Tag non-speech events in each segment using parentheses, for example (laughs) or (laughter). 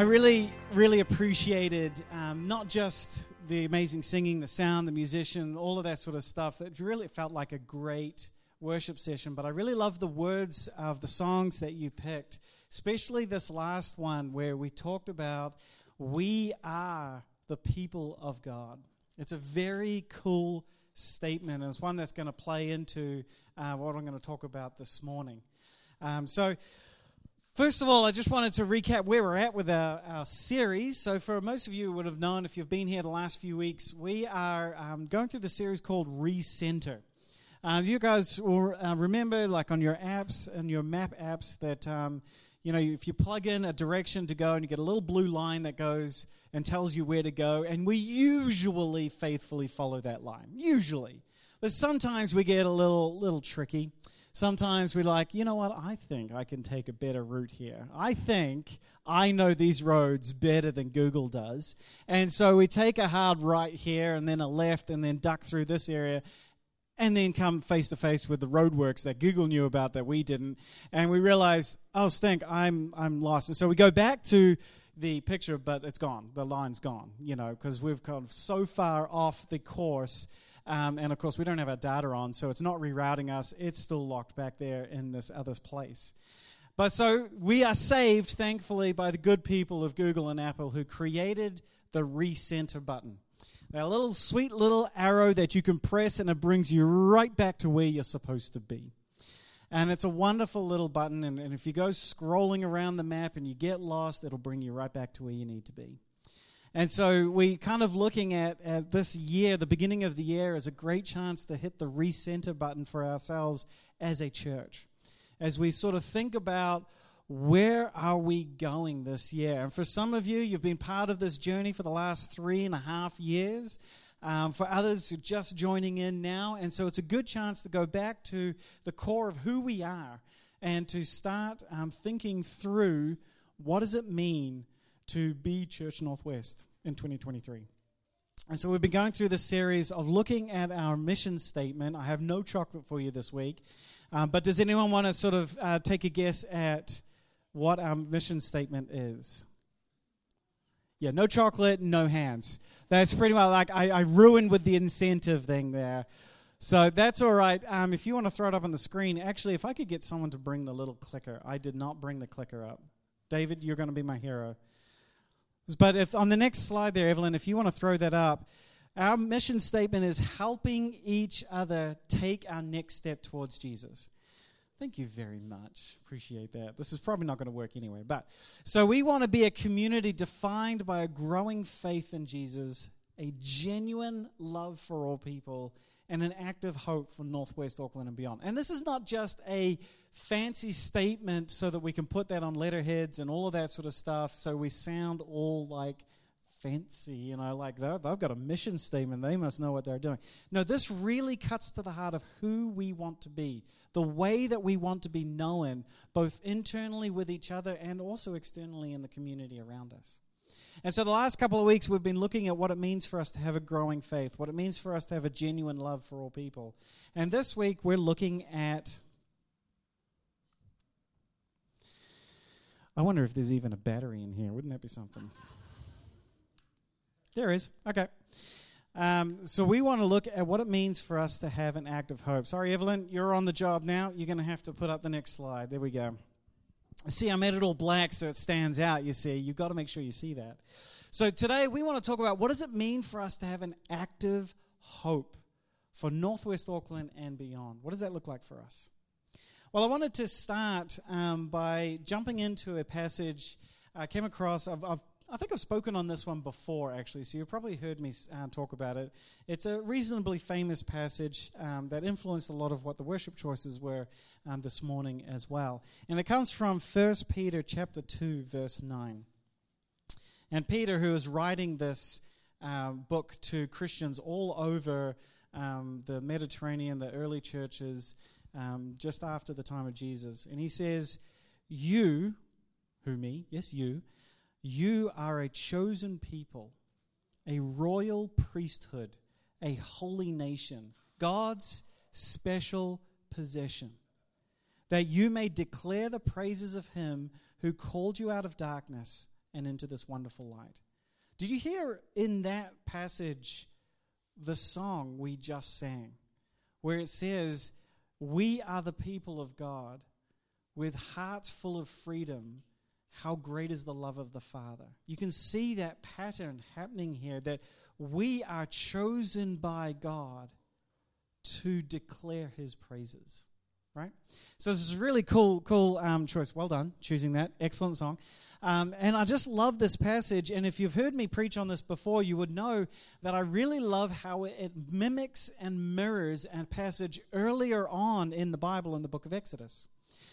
I really, really appreciated um, not just the amazing singing, the sound, the musician, all of that sort of stuff. That really felt like a great worship session. But I really love the words of the songs that you picked, especially this last one where we talked about we are the people of God. It's a very cool statement, and it's one that's going to play into uh, what I'm going to talk about this morning. Um, so, First of all, I just wanted to recap where we're at with our, our series. So, for most of you would have known if you've been here the last few weeks, we are um, going through the series called Recenter. Um, you guys will uh, remember, like on your apps and your map apps, that um, you know if you plug in a direction to go and you get a little blue line that goes and tells you where to go, and we usually faithfully follow that line. Usually, but sometimes we get a little little tricky. Sometimes we're like, you know what? I think I can take a better route here. I think I know these roads better than Google does. And so we take a hard right here and then a left and then duck through this area and then come face to face with the roadworks that Google knew about that we didn't. And we realize, oh, stink, I'm, I'm lost. And so we go back to the picture, but it's gone. The line's gone, you know, because we've come so far off the course um, and of course, we don't have our data on, so it's not rerouting us. It's still locked back there in this other place. But so we are saved, thankfully, by the good people of Google and Apple who created the recenter button. That little sweet little arrow that you can press and it brings you right back to where you're supposed to be. And it's a wonderful little button. And, and if you go scrolling around the map and you get lost, it'll bring you right back to where you need to be. And so we kind of looking at, at this year, the beginning of the year, as a great chance to hit the recenter button for ourselves as a church. As we sort of think about where are we going this year? And for some of you, you've been part of this journey for the last three and a half years. Um, for others, you're just joining in now. And so it's a good chance to go back to the core of who we are and to start um, thinking through what does it mean to be Church Northwest in 2023. And so we've been going through this series of looking at our mission statement. I have no chocolate for you this week. Um, but does anyone want to sort of uh, take a guess at what our mission statement is? Yeah, no chocolate, no hands. That's pretty much like I, I ruined with the incentive thing there. So that's all right. Um, if you want to throw it up on the screen, actually, if I could get someone to bring the little clicker, I did not bring the clicker up. David, you're going to be my hero. But if on the next slide there, Evelyn, if you want to throw that up, our mission statement is helping each other take our next step towards Jesus. Thank you very much. Appreciate that. This is probably not going to work anyway. But so we want to be a community defined by a growing faith in Jesus, a genuine love for all people, and an active hope for Northwest Auckland and beyond. And this is not just a fancy statement so that we can put that on letterheads and all of that sort of stuff so we sound all like fancy, you know, like they've got a mission statement. They must know what they're doing. No, this really cuts to the heart of who we want to be, the way that we want to be known, both internally with each other and also externally in the community around us. And so, the last couple of weeks, we've been looking at what it means for us to have a growing faith, what it means for us to have a genuine love for all people. And this week, we're looking at I wonder if there's even a battery in here. Wouldn't that be something? There is. Okay. Um, so we want to look at what it means for us to have an act of hope. Sorry, Evelyn, you're on the job now. You're going to have to put up the next slide. There we go. See, I made it all black so it stands out, you see. You've got to make sure you see that. So today we want to talk about what does it mean for us to have an active hope for Northwest Auckland and beyond? What does that look like for us? Well, I wanted to start um, by jumping into a passage I came across. I've, I've, i think I've spoken on this one before, actually, so you've probably heard me uh, talk about it. It's a reasonably famous passage um, that influenced a lot of what the worship choices were um, this morning as well. And it comes from 1 Peter chapter 2, verse 9. And Peter, who is writing this um, book to Christians all over um, the Mediterranean, the early churches, um, just after the time of Jesus. And he says, You, who me, yes, you, you are a chosen people, a royal priesthood, a holy nation, God's special possession, that you may declare the praises of him who called you out of darkness and into this wonderful light. Did you hear in that passage the song we just sang, where it says, We are the people of God with hearts full of freedom. How great is the love of the Father? You can see that pattern happening here that we are chosen by God to declare his praises right so this is really cool cool um, choice well done choosing that excellent song um, and I just love this passage. And if you've heard me preach on this before, you would know that I really love how it mimics and mirrors a passage earlier on in the Bible in the book of Exodus.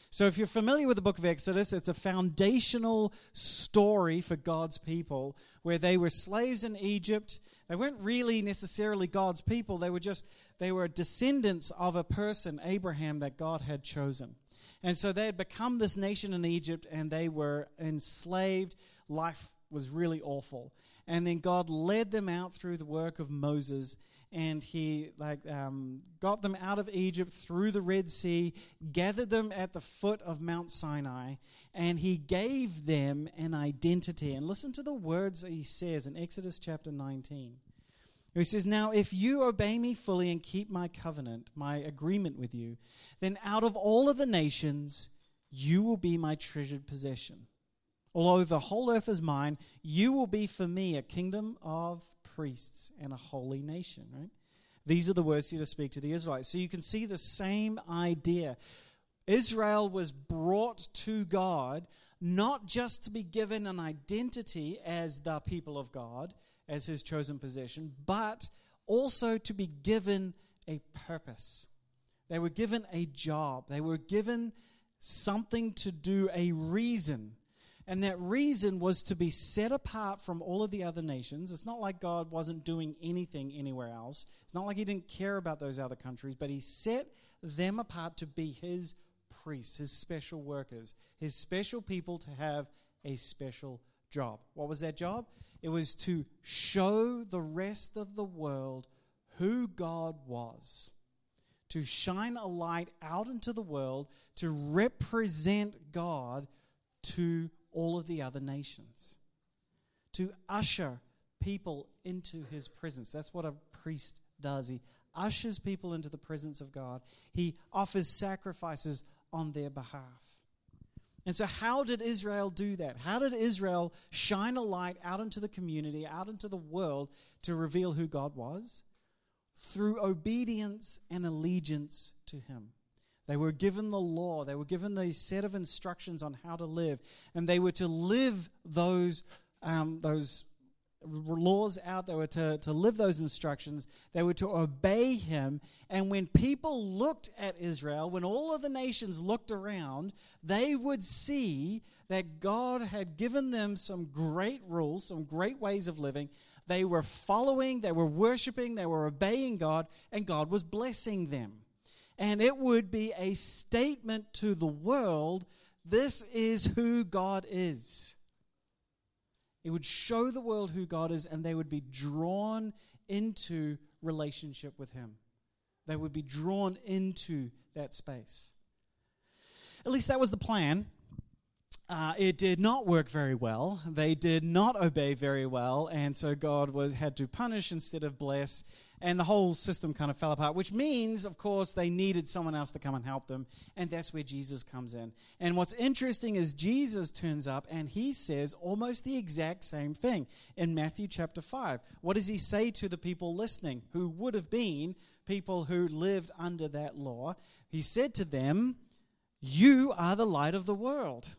So, if you're familiar with the book of Exodus, it's a foundational story for God's people where they were slaves in Egypt. They weren't really necessarily God's people, they were just they were descendants of a person, Abraham, that God had chosen. And so they had become this nation in Egypt and they were enslaved. Life was really awful. And then God led them out through the work of Moses and he like um, got them out of Egypt through the Red Sea, gathered them at the foot of Mount Sinai, and he gave them an identity. And listen to the words that he says in Exodus chapter 19. He says, Now, if you obey me fully and keep my covenant, my agreement with you, then out of all of the nations, you will be my treasured possession. Although the whole earth is mine, you will be for me a kingdom of priests and a holy nation, right? These are the words you to speak to the Israelites. So you can see the same idea. Israel was brought to God not just to be given an identity as the people of God, as his chosen possession, but also to be given a purpose. They were given a job, they were given something to do, a reason. And that reason was to be set apart from all of the other nations. It's not like God wasn't doing anything anywhere else. It's not like He didn't care about those other countries, but He set them apart to be His priests, His special workers, His special people to have a special job. What was that job? It was to show the rest of the world who God was, to shine a light out into the world, to represent God to all of the other nations, to usher people into his presence. That's what a priest does. He ushers people into the presence of God, he offers sacrifices on their behalf. And so, how did Israel do that? How did Israel shine a light out into the community, out into the world to reveal who God was? Through obedience and allegiance to Him. They were given the law, they were given the set of instructions on how to live, and they were to live those, um, those laws out. They were to, to live those instructions. They were to obey him. And when people looked at Israel, when all of the nations looked around, they would see that God had given them some great rules, some great ways of living. They were following, they were worshiping, they were obeying God, and God was blessing them. And it would be a statement to the world this is who God is. It would show the world who God is, and they would be drawn into relationship with Him. They would be drawn into that space. At least that was the plan. Uh, it did not work very well. They did not obey very well, and so God was had to punish instead of bless and the whole system kind of fell apart, which means, of course, they needed someone else to come and help them, and that's where Jesus comes in. And what's interesting is Jesus turns up and he says almost the exact same thing in Matthew chapter 5. What does he say to the people listening who would have been people who lived under that law? He said to them, You are the light of the world.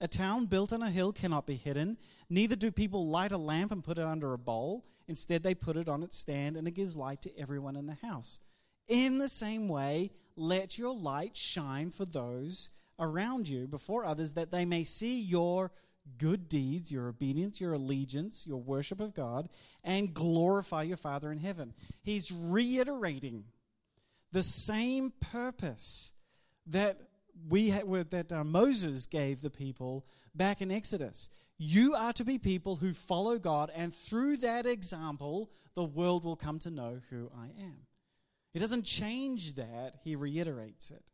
A town built on a hill cannot be hidden. Neither do people light a lamp and put it under a bowl. Instead, they put it on its stand and it gives light to everyone in the house. In the same way, let your light shine for those around you before others that they may see your good deeds, your obedience, your allegiance, your worship of God, and glorify your Father in heaven. He's reiterating the same purpose that we had, that uh, Moses gave the people back in Exodus. You are to be people who follow God, and through that example, the world will come to know who I am. He doesn't change that, he reiterates it.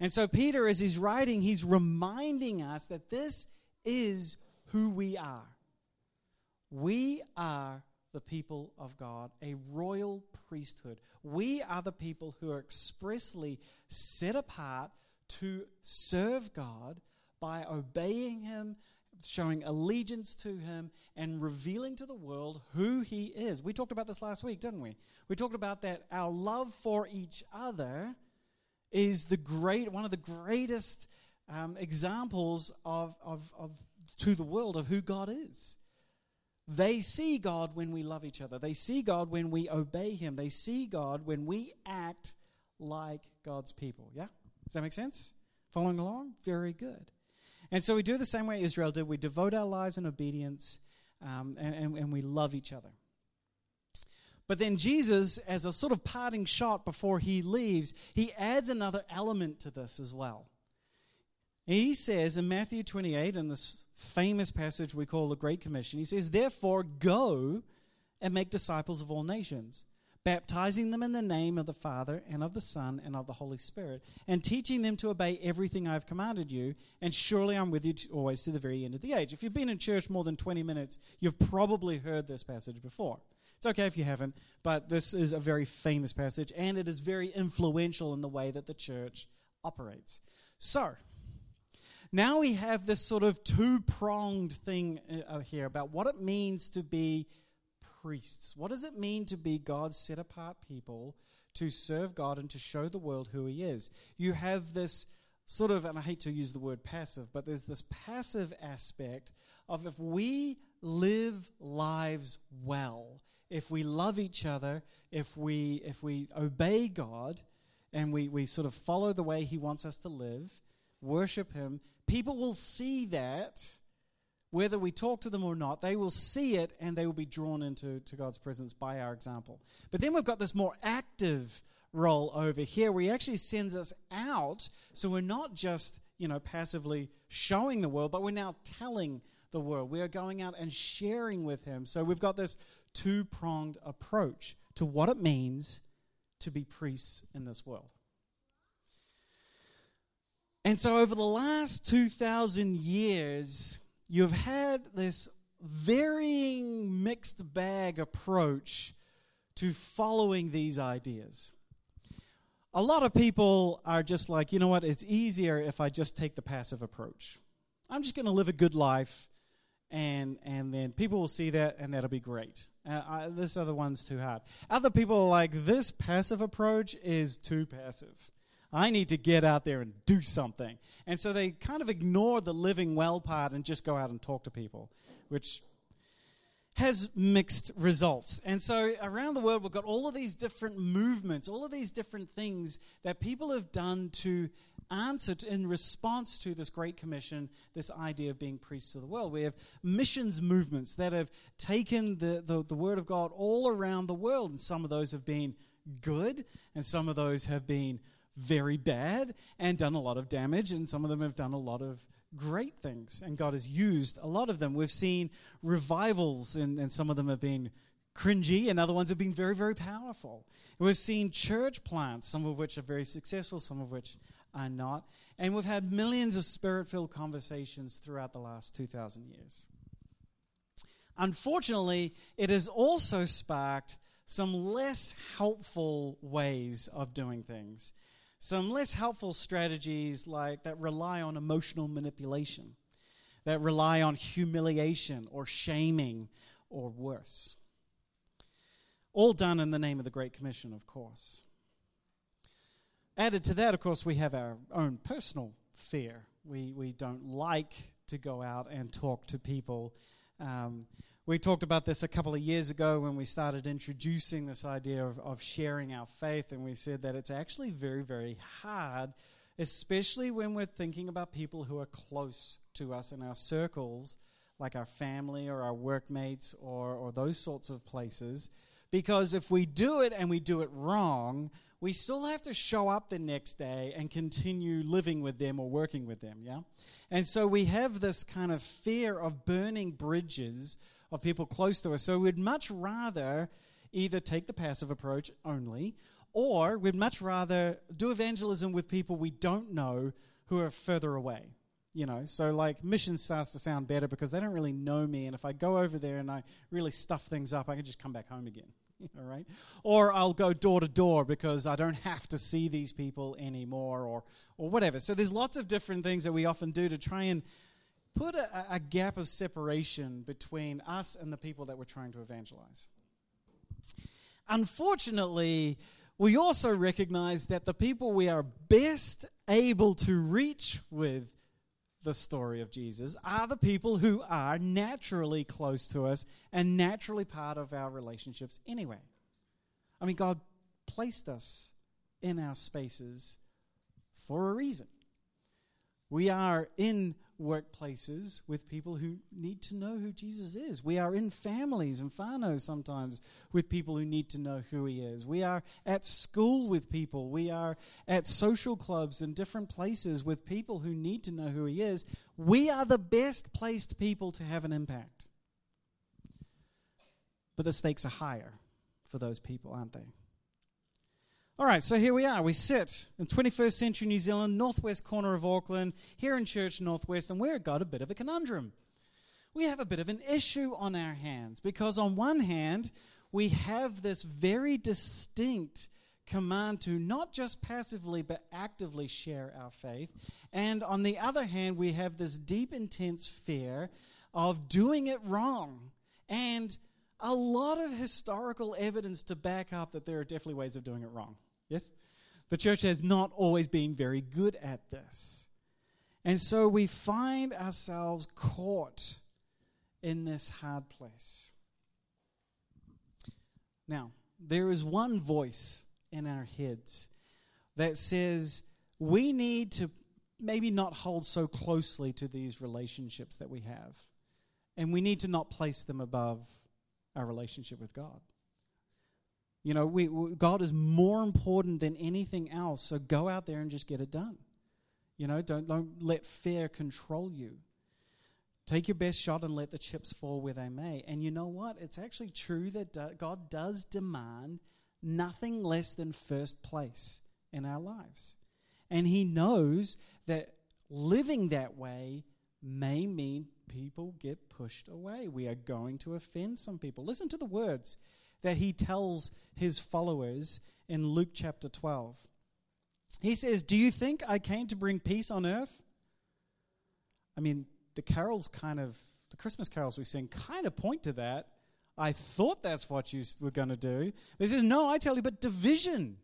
And so, Peter, as he's writing, he's reminding us that this is who we are. We are the people of God, a royal priesthood. We are the people who are expressly set apart to serve God by obeying Him, showing allegiance to Him, and revealing to the world who He is. We talked about this last week, didn't we? We talked about that our love for each other is the great one of the greatest um, examples of, of, of to the world of who God is. They see God when we love each other. They see God when we obey Him. They see God when we act like God's people. Yeah? Does that make sense? Following along? Very good. And so we do the same way Israel did. We devote our lives in obedience um, and, and, and we love each other. But then Jesus, as a sort of parting shot before he leaves, he adds another element to this as well. He says in Matthew 28, in this famous passage we call the Great Commission, he says, Therefore, go and make disciples of all nations, baptizing them in the name of the Father and of the Son and of the Holy Spirit, and teaching them to obey everything I have commanded you. And surely I'm with you to, always to the very end of the age. If you've been in church more than 20 minutes, you've probably heard this passage before. It's okay if you haven't, but this is a very famous passage, and it is very influential in the way that the church operates. So, now we have this sort of two pronged thing uh, here about what it means to be priests. What does it mean to be God's set apart people to serve God and to show the world who He is? You have this sort of, and I hate to use the word passive, but there's this passive aspect of if we live lives well, if we love each other, if we, if we obey God, and we, we sort of follow the way He wants us to live, worship Him, people will see that whether we talk to them or not, they will see it and they will be drawn into to God's presence by our example. But then we've got this more active role over here where He actually sends us out. So we're not just, you know, passively showing the world, but we're now telling the world. We are going out and sharing with Him. So we've got this two pronged approach to what it means to be priests in this world. And so, over the last 2,000 years, you've had this varying mixed bag approach to following these ideas. A lot of people are just like, you know what, it's easier if I just take the passive approach. I'm just going to live a good life, and, and then people will see that, and that'll be great. Uh, I, this other one's too hard. Other people are like, this passive approach is too passive. I need to get out there and do something. And so they kind of ignore the living well part and just go out and talk to people, which has mixed results. And so around the world, we've got all of these different movements, all of these different things that people have done to answer to, in response to this Great Commission, this idea of being priests of the world. We have missions movements that have taken the, the, the Word of God all around the world, and some of those have been good, and some of those have been very bad and done a lot of damage, and some of them have done a lot of great things, and God has used a lot of them. We've seen revivals, and, and some of them have been cringy, and other ones have been very, very powerful. We've seen church plants, some of which are very successful, some of which are not. And we've had millions of spirit filled conversations throughout the last 2,000 years. Unfortunately, it has also sparked some less helpful ways of doing things some less helpful strategies like that rely on emotional manipulation, that rely on humiliation or shaming or worse. All done in the name of the Great Commission, of course. Added to that, of course, we have our own personal fear. We, we don't like to go out and talk to people um, we talked about this a couple of years ago when we started introducing this idea of, of sharing our faith, and we said that it's actually very, very hard, especially when we're thinking about people who are close to us in our circles, like our family or our workmates or, or those sorts of places. Because if we do it and we do it wrong, we still have to show up the next day and continue living with them or working with them, yeah? And so we have this kind of fear of burning bridges of people close to us. So we'd much rather either take the passive approach only, or we'd much rather do evangelism with people we don't know who are further away. You know, so like mission starts to sound better because they don't really know me. And if I go over there and I really stuff things up, I can just come back home again. (laughs) All right? Or I'll go door to door because I don't have to see these people anymore or, or whatever. So there's lots of different things that we often do to try and put a, a gap of separation between us and the people that we're trying to evangelize. Unfortunately, we also recognize that the people we are best able to reach with the story of Jesus are the people who are naturally close to us and naturally part of our relationships anyway. I mean, God placed us in our spaces for a reason. We are in workplaces with people who need to know who Jesus is. We are in families and whānau sometimes with people who need to know who he is. We are at school with people. We are at social clubs and different places with people who need to know who he is. We are the best placed people to have an impact. But the stakes are higher for those people, aren't they? All right, so here we are. We sit in 21st century New Zealand, northwest corner of Auckland, here in Church Northwest, and we've got a bit of a conundrum. We have a bit of an issue on our hands because, on one hand, we have this very distinct command to not just passively but actively share our faith. And on the other hand, we have this deep, intense fear of doing it wrong. And a lot of historical evidence to back up that there are definitely ways of doing it wrong. Yes? The church has not always been very good at this. And so we find ourselves caught in this hard place. Now, there is one voice in our heads that says we need to maybe not hold so closely to these relationships that we have. And we need to not place them above our relationship with God. You know, we, we, God is more important than anything else. So go out there and just get it done. You know, don't, don't let fear control you. Take your best shot and let the chips fall where they may. And you know what? It's actually true that uh, God does demand nothing less than first place in our lives. And He knows that living that way may mean people get pushed away. We are going to offend some people. Listen to the words that he tells his followers in Luke chapter 12. He says, Do you think I came to bring peace on earth? I mean, the carols kind of, the Christmas carols we sing kind of point to that. I thought that's what you were going to do. He says, No, I tell you, but division.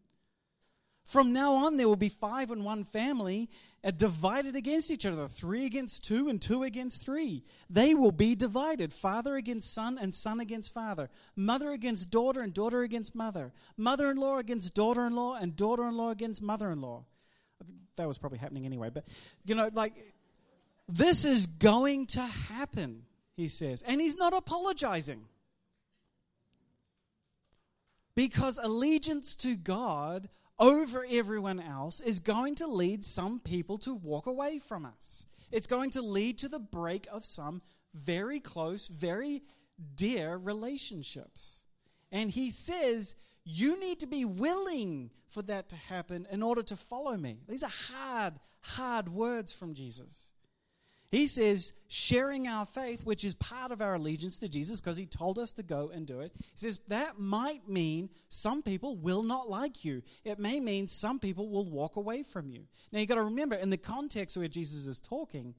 From now on, there will be five in one family uh, divided against each other three against two and two against three. They will be divided father against son and son against father, mother against daughter and daughter against mother, mother in law against daughter in law and daughter in law against mother in law. That was probably happening anyway, but you know, like this is going to happen, he says. And he's not apologizing. Because allegiance to God over everyone else is going to lead some people to walk away from us. It's going to lead to the break of some very close, very dear relationships. And he says, You need to be willing for that to happen in order to follow me. These are hard, hard words from Jesus. He says, sharing our faith, which is part of our allegiance to Jesus because he told us to go and do it. He says, that might mean some people will not like you. It may mean some people will walk away from you. Now, you've got to remember, in the context where Jesus is talking,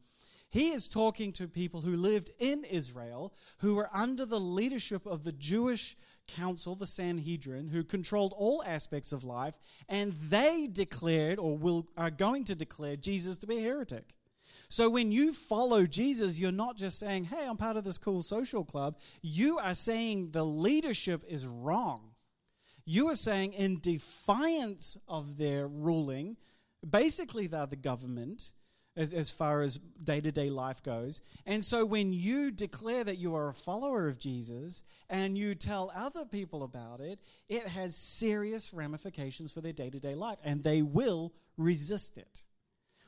he is talking to people who lived in Israel, who were under the leadership of the Jewish council, the Sanhedrin, who controlled all aspects of life, and they declared or will, are going to declare Jesus to be a heretic. So when you follow Jesus, you're not just saying, hey, I'm part of this cool social club. You are saying the leadership is wrong. You are saying, in defiance of their ruling, basically they're the government as, as far as day to day life goes. And so when you declare that you are a follower of Jesus and you tell other people about it, it has serious ramifications for their day to day life, and they will resist it.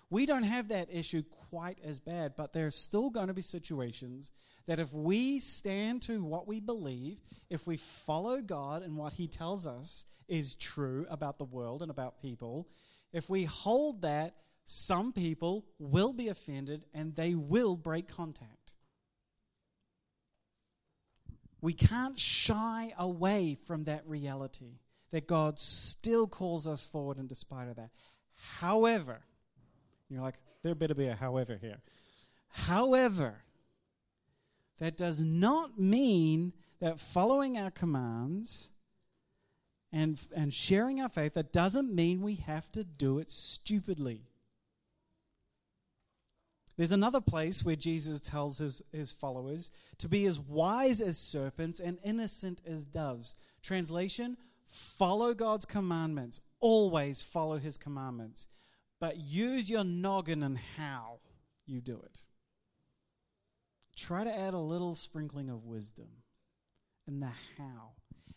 We don't have that issue quite as bad, but there are still going to be situations that if we stand to what we believe, if we follow God and what He tells us is true about the world and about people, if we hold that, some people will be offended and they will break contact. We can't shy away from that reality that God still calls us forward in despite of that. However, you're like, there better be a however here. However, that does not mean that following our commands and, and sharing our faith, that doesn't mean we have to do it stupidly. There's another place where Jesus tells his, his followers to be as wise as serpents and innocent as doves. Translation follow God's commandments, always follow his commandments, but use your noggin and how you do it. Try to add a little sprinkling of wisdom in the how.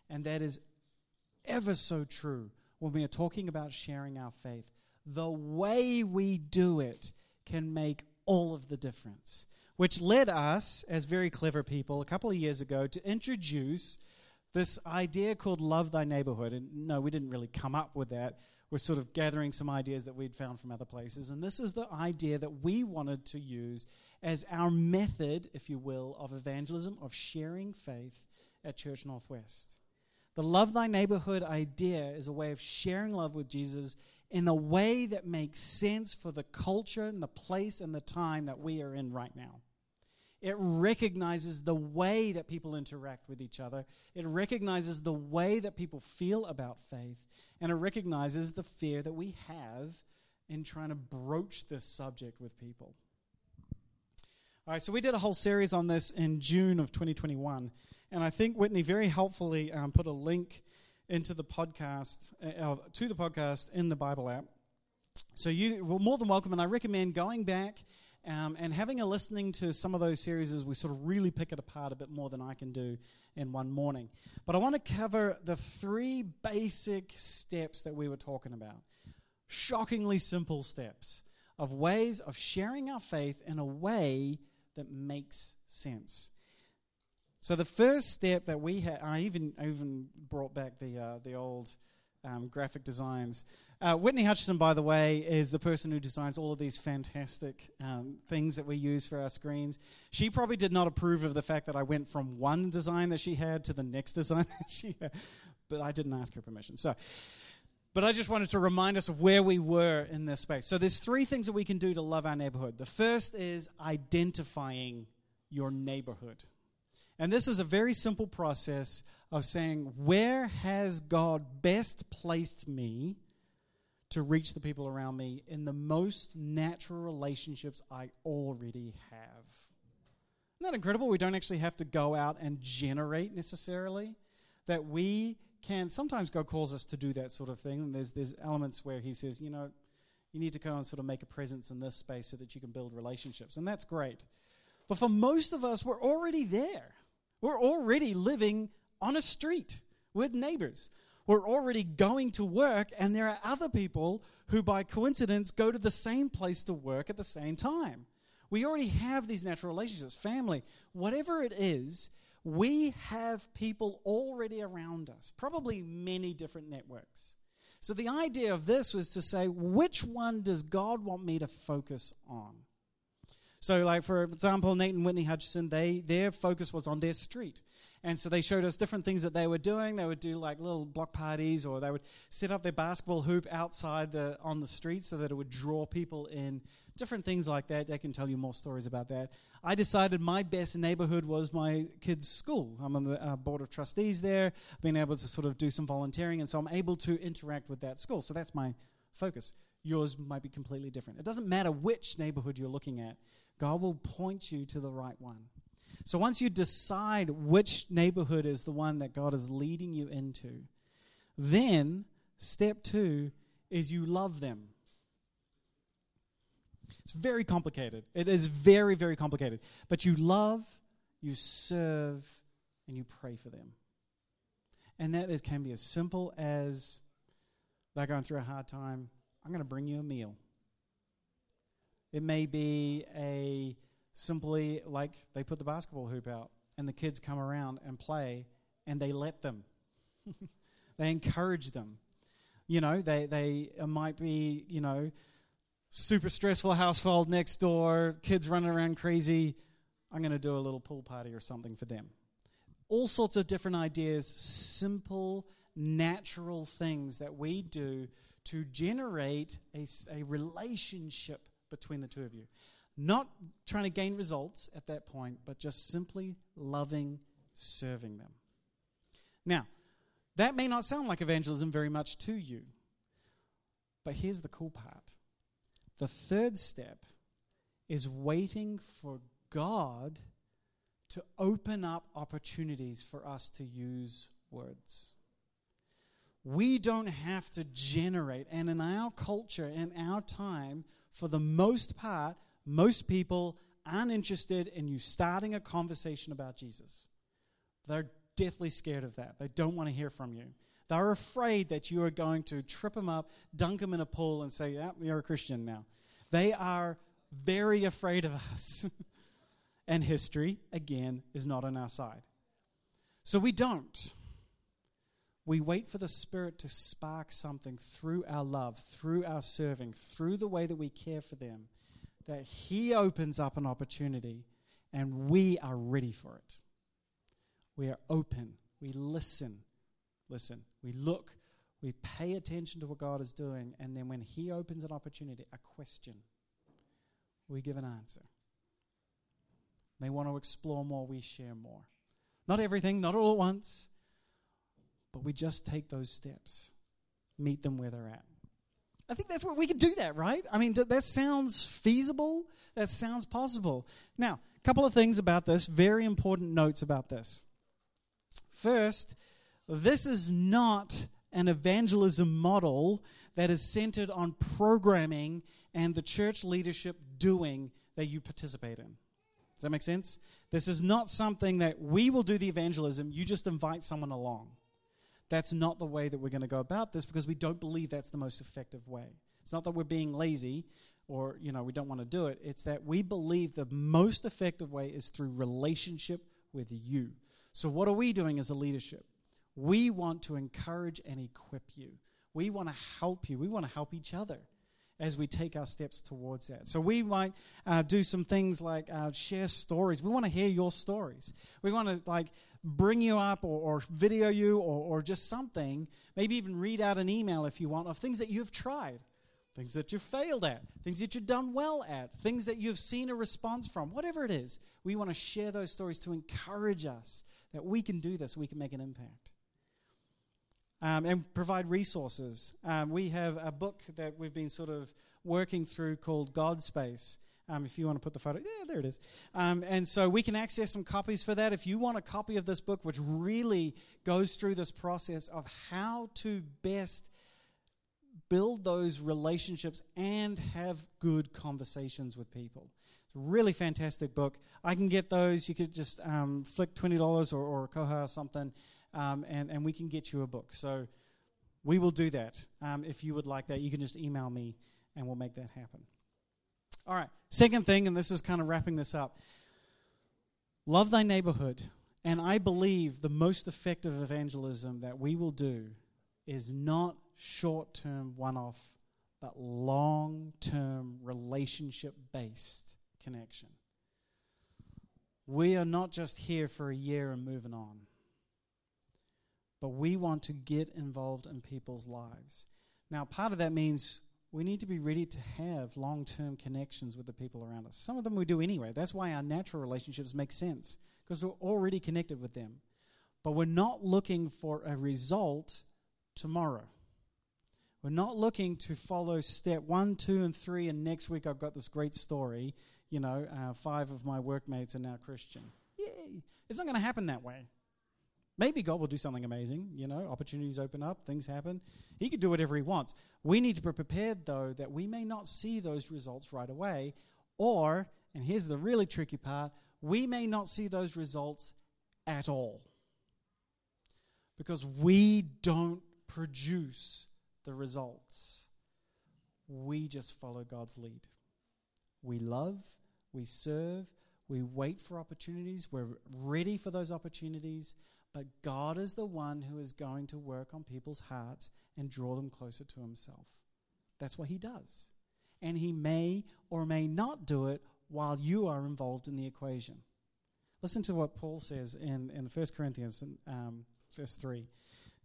And that is ever so true when we are talking about sharing our faith. The way we do it can make all of the difference. Which led us, as very clever people, a couple of years ago to introduce this idea called Love Thy Neighborhood. And no, we didn't really come up with that. We're sort of gathering some ideas that we'd found from other places. And this is the idea that we wanted to use as our method, if you will, of evangelism, of sharing faith at Church Northwest. The Love Thy Neighborhood idea is a way of sharing love with Jesus in a way that makes sense for the culture and the place and the time that we are in right now. It recognizes the way that people interact with each other. It recognizes the way that people feel about faith. And it recognizes the fear that we have in trying to broach this subject with people. All right, so we did a whole series on this in June of 2021. And I think Whitney very helpfully um, put a link into the podcast, uh, to the podcast in the Bible app. So you were more than welcome, and I recommend going back um, and having a listening to some of those series as we sort of really pick it apart a bit more than I can do in one morning. But I want to cover the three basic steps that we were talking about. Shockingly simple steps of ways of sharing our faith in a way that makes sense. So the first step that we had, I even I even brought back the uh, the old um, graphic designs. Uh, Whitney Hutchison, by the way, is the person who designs all of these fantastic um, things that we use for our screens. She probably did not approve of the fact that I went from one design that she had to the next (laughs) design that she had, but I didn't ask her permission. So, but I just wanted to remind us of where we were in this space. So there's three things that we can do to love our neighborhood. The first is identifying your neighborhood. And this is a very simple process of saying, where has God best placed me to reach the people around me in the most natural relationships I already have? Isn't that incredible? We don't actually have to go out and generate necessarily. That we can, sometimes God calls us to do that sort of thing. And there's, there's elements where He says, you know, you need to go and sort of make a presence in this space so that you can build relationships. And that's great. But for most of us, we're already there. We're already living on a street with neighbors. We're already going to work, and there are other people who, by coincidence, go to the same place to work at the same time. We already have these natural relationships, family, whatever it is, we have people already around us, probably many different networks. So the idea of this was to say, which one does God want me to focus on? So, like for example, Nate and Whitney Hutchison, they their focus was on their street. And so they showed us different things that they were doing. They would do like little block parties, or they would set up their basketball hoop outside the on the street so that it would draw people in. Different things like that. They can tell you more stories about that. I decided my best neighborhood was my kids' school. I'm on the uh, board of trustees there. I've been able to sort of do some volunteering, and so I'm able to interact with that school. So that's my focus. Yours might be completely different. It doesn't matter which neighborhood you're looking at. God will point you to the right one. So once you decide which neighborhood is the one that God is leading you into, then step two is you love them. It's very complicated. It is very, very complicated. But you love, you serve, and you pray for them. And that is, can be as simple as they're going through a hard time. I'm going to bring you a meal. It may be a simply like they put the basketball hoop out and the kids come around and play and they let them. (laughs) they encourage them. You know, they, they might be, you know, super stressful household next door, kids running around crazy. I'm going to do a little pool party or something for them. All sorts of different ideas, simple, natural things that we do to generate a, a relationship between the two of you. Not trying to gain results at that point, but just simply loving, serving them. Now, that may not sound like evangelism very much to you, but here's the cool part. The third step is waiting for God to open up opportunities for us to use words. We don't have to generate, and in our culture, in our time, for the most part, most people aren't interested in you starting a conversation about Jesus. They're deathly scared of that. They don't want to hear from you. They're afraid that you are going to trip them up, dunk them in a pool, and say, yeah, you're a Christian now. They are very afraid of us. (laughs) and history, again, is not on our side. So we don't. We wait for the Spirit to spark something through our love, through our serving, through the way that we care for them, that He opens up an opportunity and we are ready for it. We are open. We listen. Listen. We look. We pay attention to what God is doing. And then when He opens an opportunity, a question, we give an answer. They want to explore more, we share more. Not everything, not all at once, but we just take those steps, meet them where they're at. I think that's what we can do that, right? I mean, that sounds feasible. That sounds possible. Now, a couple of things about this, very important notes about this. First, this is not an evangelism model that is centered on programming and the church leadership doing that you participate in. Does that make sense? This is not something that we will do the evangelism, you just invite someone along. That's not the way that we're going to go about this because we don't believe that's the most effective way. It's not that we're being lazy or, you know, we don't want to do it. It's that we believe the most effective way is through relationship with you. So what are we doing as a leadership? We want to encourage and equip you. We want to help you. We want to help each other as we take our steps towards that. So we might uh, do some things like uh, share stories. We want to hear your stories. We want to like bring you up or, or video you or, or just something, maybe even read out an email if you want, of things that you've tried, things that you've failed at, things that you've done well at, things that you've seen a response from, whatever it is. We want to share those stories to encourage us that we can do this, we can make an impact. Um, and provide resources. Um, we have a book that we've been sort of working through called God Space. Um, if you want to put the photo, yeah, there it is. Um, and so we can access some copies for that. If you want a copy of this book, which really goes through this process of how to best build those relationships and have good conversations with people. It's a really fantastic book. I can get those. You could just um, flick $20 or, or a Koha or something, um, and, and we can get you a book. So we will do that. Um, if you would like that, you can just email me, and we'll make that happen. All right. Second thing, and this is kind of wrapping this up love thy neighborhood. And I believe the most effective evangelism that we will do is not short term one off, but long term relationship based connection. We are not just here for a year and moving on, but we want to get involved in people's lives. Now, part of that means we need to be ready to have long term connections with the people around us. Some of them we do anyway. That's why our natural relationships make sense, because we're already connected with them. But we're not looking for a result tomorrow. We're not looking to follow step one, two, and three, and next week I've got this great story. You know, uh, five of my workmates are now Christian. Yay! It's not going to happen that way. Maybe God will do something amazing. You know, opportunities open up, things happen. He could do whatever He wants. We need to be prepared, though, that we may not see those results right away. Or, and here's the really tricky part, we may not see those results at all. Because we don't produce the results. We just follow God's lead. We love, we serve, we wait for opportunities, we're ready for those opportunities but God is the one who is going to work on people's hearts and draw them closer to Himself. That's what He does. and He may or may not do it while you are involved in the equation. Listen to what Paul says in, in 1 Corinthians, um, verse 3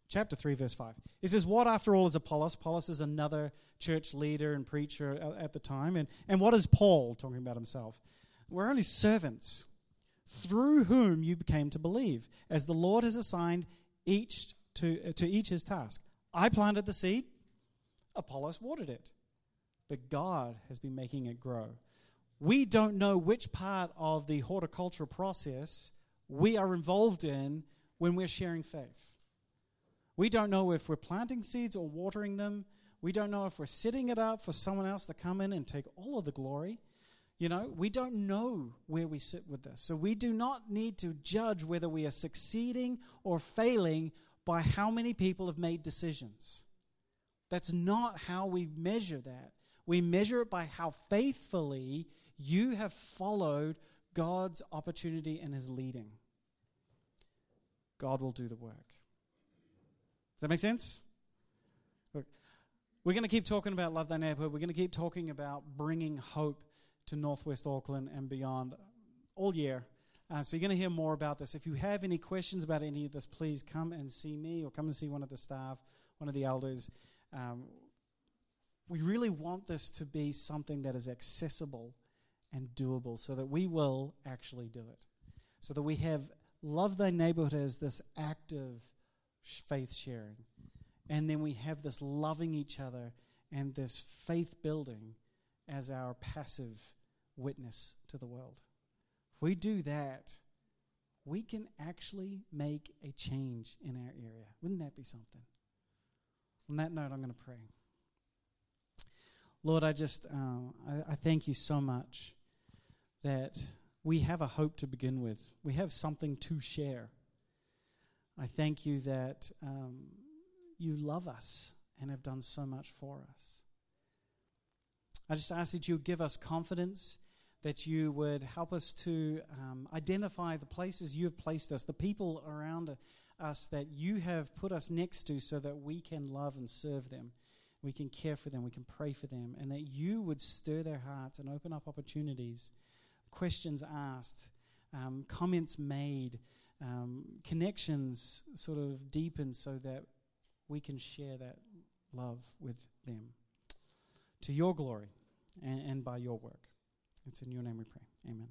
chapter 3, verse 5. He says, What after all is Apollos? Apollos is another church leader and preacher at the time. And, and what is Paul talking about himself? We're only servants through whom you came to believe, as the Lord has assigned each to, uh, to each his task. I planted the seed, Apollos watered it, but God has been making it grow. We don't know which part of the horticultural process we are involved in when we're sharing faith. We don't know if we're planting seeds or watering them. We don't know if we're setting it up for someone else to come in and take all of the glory. You know, we don't know where we sit with this. So we do not need to judge whether we are succeeding or failing by how many people have made decisions. That's not how we measure that. We measure it by how faithfully you have followed God's opportunity and his leading. God will do the work. Does that make sense? Look, we're going to keep talking about Love Thy Neighborhood. We're going to keep talking about bringing hope to Northwest Auckland and beyond all year. Uh, so you're going to hear more about this. If you have any questions about any of this, please come and see me or come and see one of the staff, one of the elders. Um, we really want this to be something that is accessible and doable so that we will actually do it. So that we have Love Thy Neighborhood as this act active faith sharing. And then we have this loving each other and this faith building as our passive witness to the world. If we do that, we can actually make a change in our area. Wouldn't that be something? On that note, I'm going to pray. Lord, I just uh, I, I thank you so much that we have a hope to begin with. We have something to share. I thank you that um, you love us and have done so much for us. I just ask that you give us confidence, that you would help us to um, identify the places you have placed us, the people around us that you have put us next to, so that we can love and serve them. We can care for them, we can pray for them, and that you would stir their hearts and open up opportunities, questions asked, um, comments made um, connections sort of deepen so that we can share that love with them to your glory and, and by your work. It's in your name we pray. Amen.